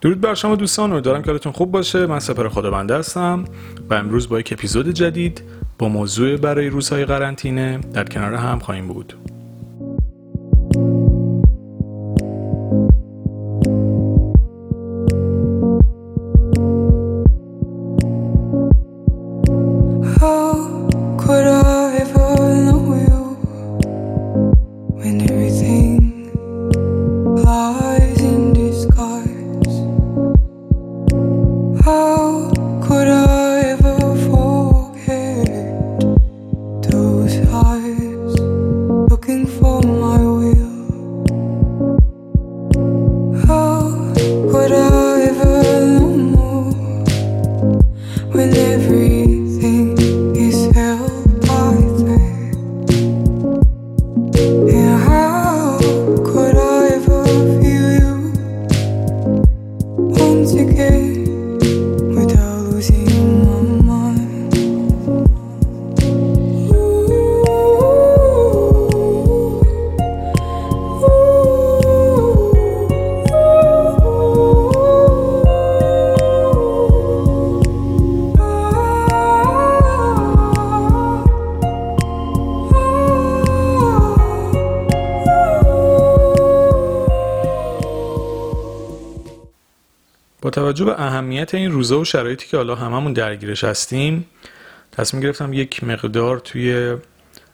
درود بر شما دوستان امیدوارم که حالتون خوب باشه. من سپر خدابنده هستم و امروز با یک اپیزود جدید با موضوع برای روزهای قرنطینه در کنار هم خواهیم بود. با توجه به اهمیت این روزا و شرایطی که حالا هممون درگیرش هستیم تصمیم گرفتم یک مقدار توی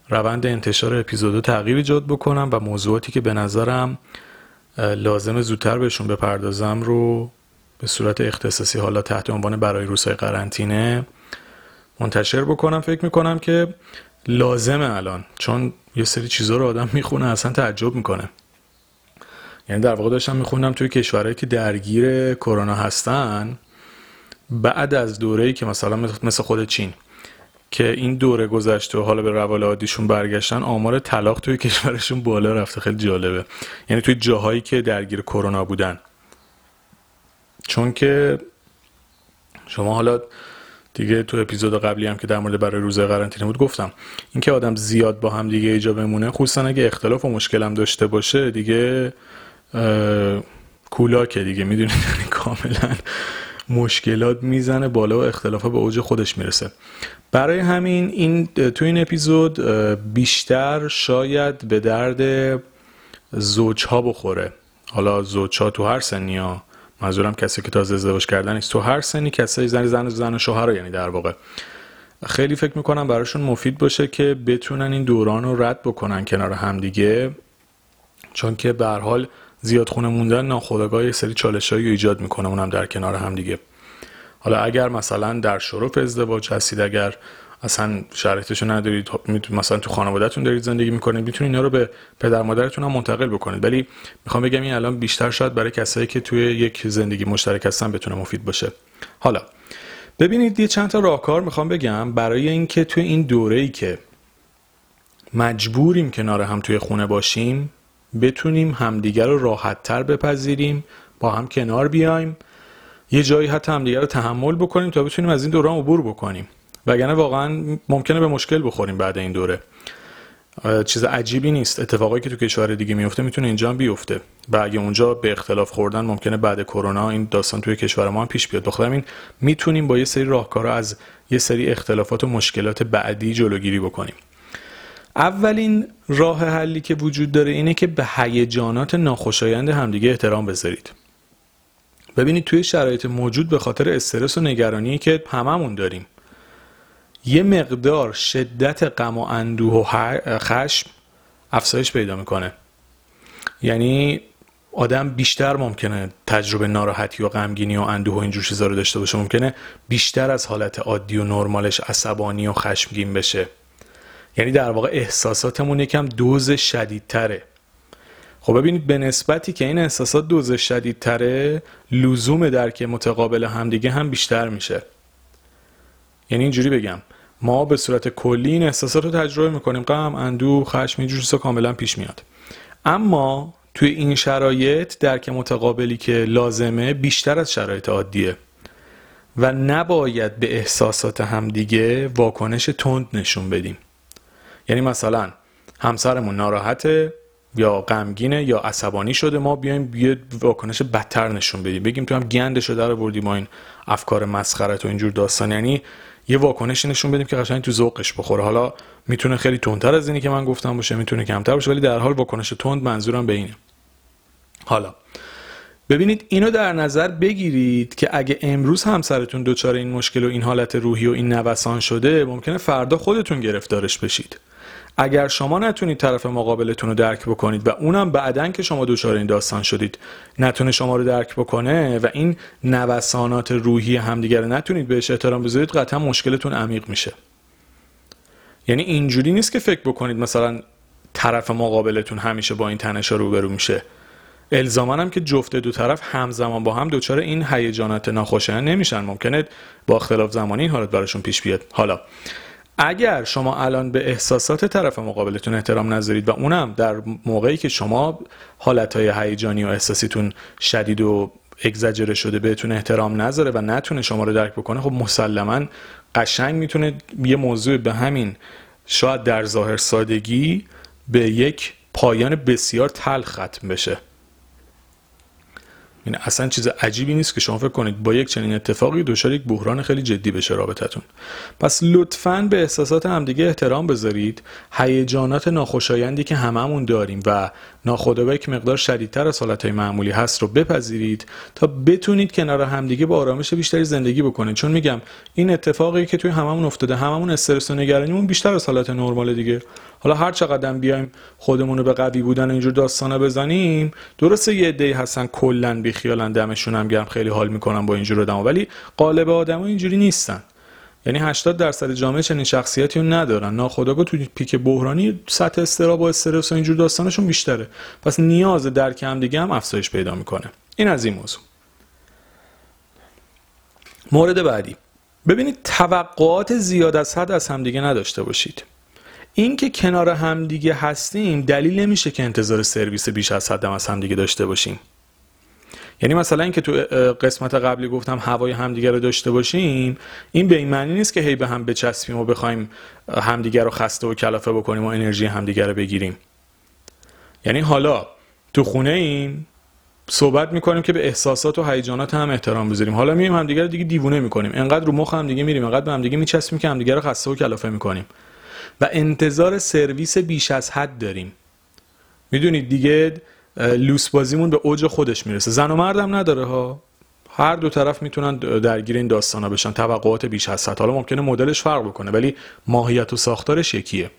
روند انتشار اپیزودو تغییر ایجاد بکنم و موضوعاتی که به نظرم لازم زودتر بهشون بپردازم رو به صورت اختصاصی حالا تحت عنوان برای روزهای قرنطینه منتشر بکنم. فکر می‌کنم که لازمه الان چون یه سری چیزا رو آدم می‌خونه اصلا تعجب می‌کنه. یعنی در واقع داشتم میخوندم توی کشورهایی که درگیر کرونا هستن بعد از دوره‌ای که مثلا مثل خود چین که این دوره گذشته و حالا به روال عادیشون برگشتن آمار طلاق توی کشورشون بالا رفته. خیلی جالبه. یعنی توی جاهایی که درگیر کرونا بودن. چون که شما حالا دیگه تو اپیزود قبلی هم که در مورد برای روزه قرنطینه بود گفتم. اینکه آدم زیاد با هم دیگه ایجا بمونه خصوصا اگه اختلاف و مشکل هم داشته باشه دیگه کولاکه دیگه می‌دونید یعنی کاملا مشکلات می‌زنه بالا و اختلاف به اوج خودش می‌رسه. برای همین این تو این اپیزود بیشتر شاید به درد زوجها بخوره. حالا زوجها تو هر سنی ها منظورم کسی که تازه ازدواج کردن نیست تو هر سنی کسایی زن زن زن شوهر یعنی در واقع. خیلی فکر می‌کنم براشون مفید باشه که بتونن این دوران رو رد بکنن کنار همدیگه چون که به حال زیاد خونه موندن ناخودآگاه یه سری چالشایی ایجاد می‌کنه اونم در کنار هم دیگه. حالا اگر مثلا در شرف ازدواج هستید اگر اصلا شرایطشو ندارید مثلا تو خانوادهتون دارید زندگی می‌کنید می‌تونید اینا رو به پدر مادرتون هم منتقل بکنید. ولی می‌خوام بگم این الان بیشتر شاید برای کسایی که توی یک زندگی مشترک هستن بتونه مفید باشه. حالا ببینید یه چند تا راهکار می‌خوام بگم برای اینکه توی این دوره ای که مجبوریم کنار هم توی خونه باشیم بتونیم همدیگر رو راحت تر بپذیریم با هم کنار بیایم. یه جایی حتی همدیگر رو تحمل بکنیم تا بتونیم از این دوران عبور بکنیم. وگرنه واقعا ممکنه به مشکل بخوریم بعد این دوره. چیز عجیبی نیست. اتفاقایی که تو کشور دیگه میفته می‌تونه اینجا هم بیفته. و اگه اونجا به اختلاف خوردن ممکنه بعد کرونا این داستان توی کشور ما هم پیش بیاد. بخاطر این می‌تونیم با یه سری راهکارا از یه سری اختلافات و مشکلات بعدی جلوگیری بکنیم. اولین راه حلی که وجود داره اینه که به هیجانات ناخوشایند همدیگه احترام بذارید. ببینید توی شرایط موجود به خاطر استرس و نگرانی که هممون داریم یه مقدار شدت غم و اندوه و خشم افزایش پیدا می‌کنه. یعنی آدم بیشتر ممکنه تجربه ناراحتی و غمگینی و اندوه و اینجور چیزا رو داشته باشه ممکنه بیشتر از حالت عادی و نرمالش عصبانی و خشمگین بشه. یعنی در واقع احساساتمون یکم دوز شدیدتره. خب ببینید به نسبتی که این احساسات دوز شدیدتره لزوم درک متقابل همدیگه هم بیشتر میشه. یعنی اینجوری بگم ما به صورت کلی این احساسات رو تجربه می‌کنیم. غم اندوه خشم اینجور چیزا کاملا پیش میاد. اما توی این شرایط درک متقابلی که لازمه بیشتر از شرایط عادیه. و نباید به احساسات همدیگه واکنش تند نشون بدیم. یعنی مثلا همسرمون ناراحته یا غمگینه یا عصبانی شده ما بیایم یه واکنش بدتر نشون بدیم. بگیم تو هم گنده شده رو بردی ما این افکار مسخره و اینجور داستان. یعنی یه واکنشی نشون بدیم که قشنگ تو ذوقش بخوره. حالا می‌تونه خیلی تندتر از اینی که من گفتم باشه می‌تونه کمتر باشه ولی در حال واکنش تند منظورم به اینه. حالا ببینید اینو در نظر بگیرید که اگه امروز همسرتون دچار این مشکل و این حالت روحی و این نوسان شده ممکنه فردا خودتون گرفتارش بشید. اگر شما نتونید طرف مقابلتون رو درک بکنید و اونم بعدا که شما دچار این داستان شدید نتونه شما رو درک بکنه و این نوسانات روحی همدیگر رو نتونید بهش احترام بذارید قطعا مشکلتون عمیق میشه. یعنی اینجوری نیست که فکر بکنید مثلا طرف مقابلتون همیشه با این تنشا روبرو میشه. الزاما هم که جفت دو طرف همزمان با هم دچار این هیجانات ناخوشایند نمیشن. ممکنه با اختلاف زمانی این حالت براشون پیش بیاد. حالا اگر شما الان به احساسات طرف مقابلتون احترام نذارید و اونم در موقعی که شما حالتهای هیجانی و احساسیتون شدید و اگزجره شده بهتون احترام نذاره و نتونه شما رو درک بکنه خب مسلما قشنگ می‌تونه یه موضوع به همین شاید در ظاهر سادگی به یک پایان بسیار تلخ ختم بشه. این اصلا چیز عجیبی نیست که شما فکر کنید با یک چنین اتفاقی دچار یک بحران خیلی جدی بشه رابطتون. پس لطفا به احساسات همدیگه احترام بذارید. هیجانات ناخوشایندی که هممون داریم و ناخودآگاه یک مقدار شدیدتر از حالتهای معمولی هست رو بپذیرید تا بتونید کنار همدیگه با آرامش بیشتری زندگی بکنید. چون میگم این اتفاقی که توی هممون افتاده هممون استرس و نگرانیمون بیشتر از حالت نرمال دیگه. حالا هر چقدر بیایم خودمون رو به قوی بودن اینجور داستانا بزنیم درسته یه عده‌ای هستن کلا بی خیالن دمشون هم گرم خیلی حال می‌کنن با اینجور آدما ولی قالب آدما اینجوری نیستن. یعنی 80 درصد جامعه چنین شخصیتی رو ندارن. ناخودآگاه تو پیک بحرانی سطح استراب و استرس و اینجور داستانشون بیشتره. پس نیاز درک هم دیگه هم افزایش پیدا می‌کنه. این از این موضوع. مورد بعدی. ببینید توقعات زیاد از حد از همدیگه نداشته باشید. این که کنار همدیگه هستیم دلیل نمیشه که انتظار سرویس بیش از حد از همدیگه داشته باشیم. یعنی مثلا اینکه تو قسمت قبلی گفتم هوای همدیگه رو داشته باشیم این به این معنی نیست که هی به هم بچسبیم و بخوایم همدیگه رو خسته و کلافه بکنیم و انرژی همدیگه رو بگیریم. یعنی حالا تو خونه ایم صحبت می‌کنیم که به احساسات و هیجانات هم احترام بذاریم. حالا میریم همدیگه رو دیگه دیوونه می‌کنیم. انقدر رو مخ هم دیگه میریم انقدر به همدیگه میچسبیم که همدیگه رو خسته و کلافه می‌کنیم. و انتظار سرویس بیش از حد داریم. می‌دونید دیگه لوس بازیمون به اوج خودش می‌رسه. زن و مردم نداره ها. هر دو طرف می‌تونن درگیر این داستانا بشن. توقعات بیش از حد حالا ممکنه مدلش فرق بکنه ولی ماهیت و ساختارش یکیه.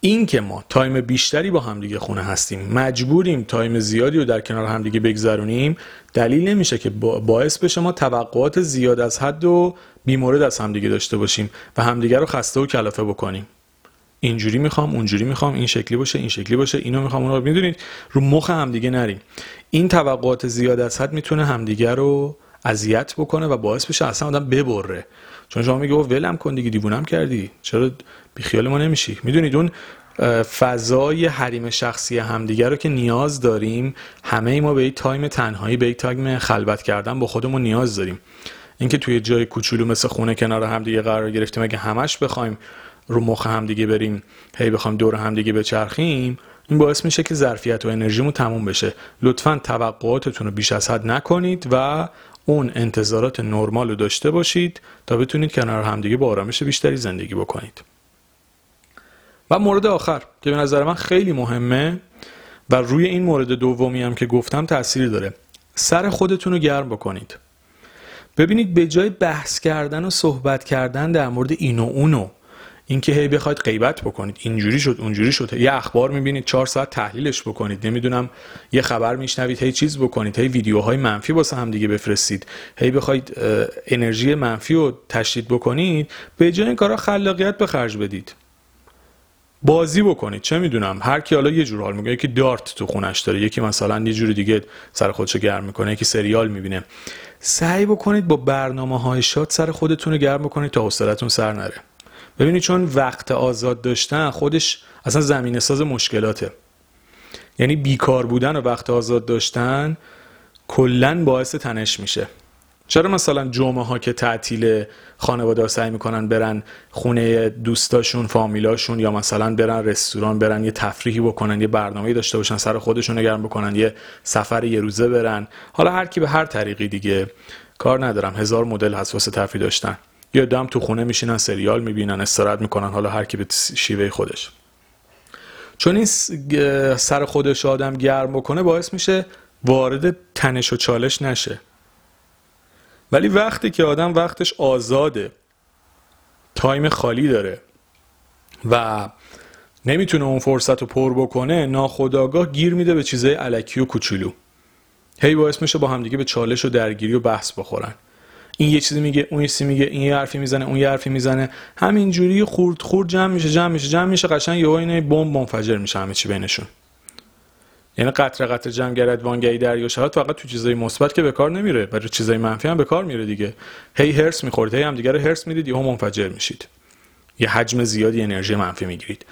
این که ما time بیشتری با همدیگه خونه هستیم مجبوریم time زیادی رو در کنار همدیگه بگذرونیم دلیل نمیشه که باعث بشه ما توقعات زیاد از حد و بیمورد از همدیگه داشته باشیم و همدیگه رو خسته و کلافه بکنیم. اینجوری می‌خوام اونجوری می‌خوام این شکلی باشه این شکلی باشه اینو می‌خوام اونو می‌دونید. رو مخ همدیگه نریم. این توقعات زیاد از حد می‌تونه همدیگه رو اذیت بکنه و باعث بشه اصلا آدم ببره. چون شما میگه ولم کن دیگه دیوونم کردی. چرا بیخیال ما نمیشی؟ می‌دونید اون فضای حریم شخصی همدیگه رو که نیاز داریم همه ما به یک time تنهایی به یک time خلوت کردن با خودمون نیاز داریم. اینکه توی جای کوچولو مثل خونه کنار همدیگه قرار گرفتیم اگه همش بخوایم رو مخ همدیگه بریم هی بخوایم دور همدیگه بچرخیم این باعث میشه که ظرفیت و انرژیمون تموم بشه. لطفا توقعاتتون رو بیش از حد نکنید و اون انتظارات نرمال رو داشته باشید تا بتونید کنار همدیگه با آرامش بیشتری زندگی بکنید. و مورد آخر که به نظر من خیلی مهمه و روی این مورد دومی هم که گفتم تاثیر داره. سر خودتون رو گرم بکنید. ببینید به جای بحث کردن و صحبت کردن در مورد این و اونو اینکه هی بخواید غیبت بکنید. اینجوری شد اونجوری شد. یه اخبار می‌بینید چهار ساعت تحلیلش بکنید. نمی‌دونم یه خبر میشنوید هی چیز بکنید هی ویدیوهای منفی واسه هم دیگه بفرستید. هی بخواید انرژی منفی رو تشدید بکنید به جای این کارا خلاقیت به خرج بدید. بازی بکنید. چه می‌دونم هر کی حالا یه جور حال میگه یکی دارت تو خونش داره یکی مثلا یه جور دیگه سر خودشو گرم می‌کنه یکی سریال می‌بینه. سعی بکنید با برنامه های شاد سر خودتون رو گرم بکنید تا حوصلتون سر نره. ببینید چون وقت آزاد داشتن خودش اصلا زمین ساز مشکلاته. یعنی بیکار بودن و وقت آزاد داشتن کلا باعث تنش میشه. چرا مثلا جمعه ها که تعطیل خانواده ها سعی می‌کنن برن خونه دوستاشون فامیلاشون یا مثلا برن رستوران برن یه تفریحی بکنن یه برنامه داشته باشن سر خودشون نگرم بکنن یه سفر یه روزه برن. حالا هر کی به هر طریقی دیگه کار ندارم. هزار مدل هست تفریح داشتن. یا دم تو خونه میشینن سریال می‌بینن استراحت می‌کنن حالا هر کی به شیوه خودش. چون این سر خودش آدم گرم بکنه باعث میشه وارد تنش و چالش نشه. ولی وقتی که آدم وقتش آزاده تایم خالی داره و نمی‌تونه اون فرصت رو پر بکنه ناخداگاه گیر میده به چیزای علکی و کوچولو. هی باعث میشه با همدیگه به چالش و درگیری و بحث بخورن. این یه چیزی میگه اون یه چیزی میگه این یه حرفی می‌زنه اون یه حرفی می‌زنه. همینجوری خورد خورد جمع میشه جمع میشه جمع میشه. قشنگ یهو اینه بمب منفجر میشه همه چی بینشون. یعنی قطره قطره جمع گرد وانگهی دریا شهات فقط تو چیزای مثبت که به کار نمیره. برای چیزای منفی هم به کار میره دیگه. هی هرس می‌خورید هی هم دیگه رو هرس می‌دید یهو منفجر میشید. یه حجم زیادی انرژی منفی می‌گیرید.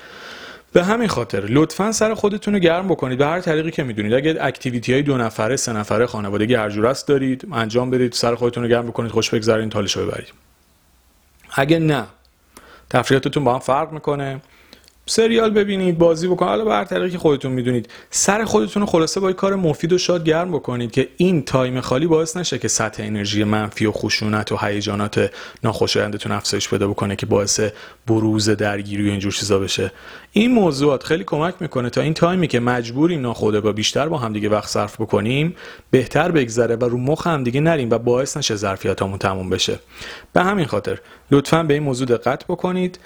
به همین خاطر لطفا سر خودتون رو گرم بکنید به هر طریقی که می‌دونید. اگه اکتیویتی های دو نفره سه نفره خانوادگی است دارید انجام بدید سر خودتون رو گرم بکنید خوش بگذارید تالشو ببرید. اگه نه تفریحاتتون با هم فرق می‌کنه. سریال ببینید بازی بکنید حالا به هر طریقی که خودتون می‌دونید. سر خودتون رو خلاصه با کار مفید و شاد گرم بکنید که این time خالی باعث نشه که سطح انرژی منفی و خشونت و هیجانات ناخوشایندتون افزایش پیدا بکنه که باعث بروز درگیری و اینجور چیزا بشه. این موضوعات خیلی کمک می‌کنه تا این time ی که مجبوریم ناخودآگاه بیشتر با همدیگه وقت صرف بکنیم بهتر بگذره و رو مخ همدیگه نریم و باعث نشه ظرفیتامون تموم بشه. به همین خاطر لطفا به این موضوع دقت بکنید.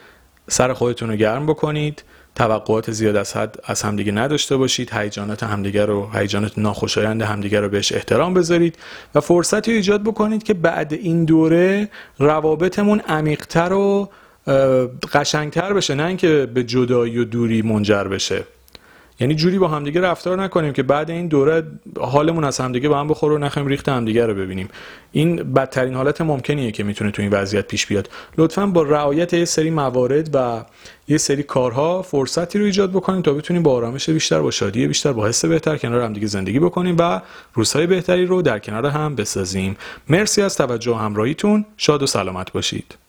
سر خودتون رو گرم بکنید توقعات زیاد از حد از همدیگه نداشته باشید هیجانات همدیگه رو هیجانات ناخوشایند همدیگه رو بهش احترام بذارید و فرصتی ایجاد بکنید که بعد این دوره روابطمون عمیقتر و قشنگتر بشه نه اینکه به جدایی و دوری منجر بشه. یعنی جوری با همدیگه رفتار نکنیم که بعد این دوره حالمون از همدیگه با هم بخوره و نخوایم ریخت همدیگه رو ببینیم. این بدترین حالت ممکنیه که می‌تونه تو این وضعیت پیش بیاد. لطفا با رعایت یه سری موارد و یه سری کارها فرصتی رو ایجاد بکنیم تا بتونیم با آرامش بیشتر با شادی بیشتر با حس بهتر کنار همدیگه زندگی بکنیم و روزهای بهتری رو در کنار هم بسازیم. مرسی از توجه و همراهیتون. شاد و سلامت باشید.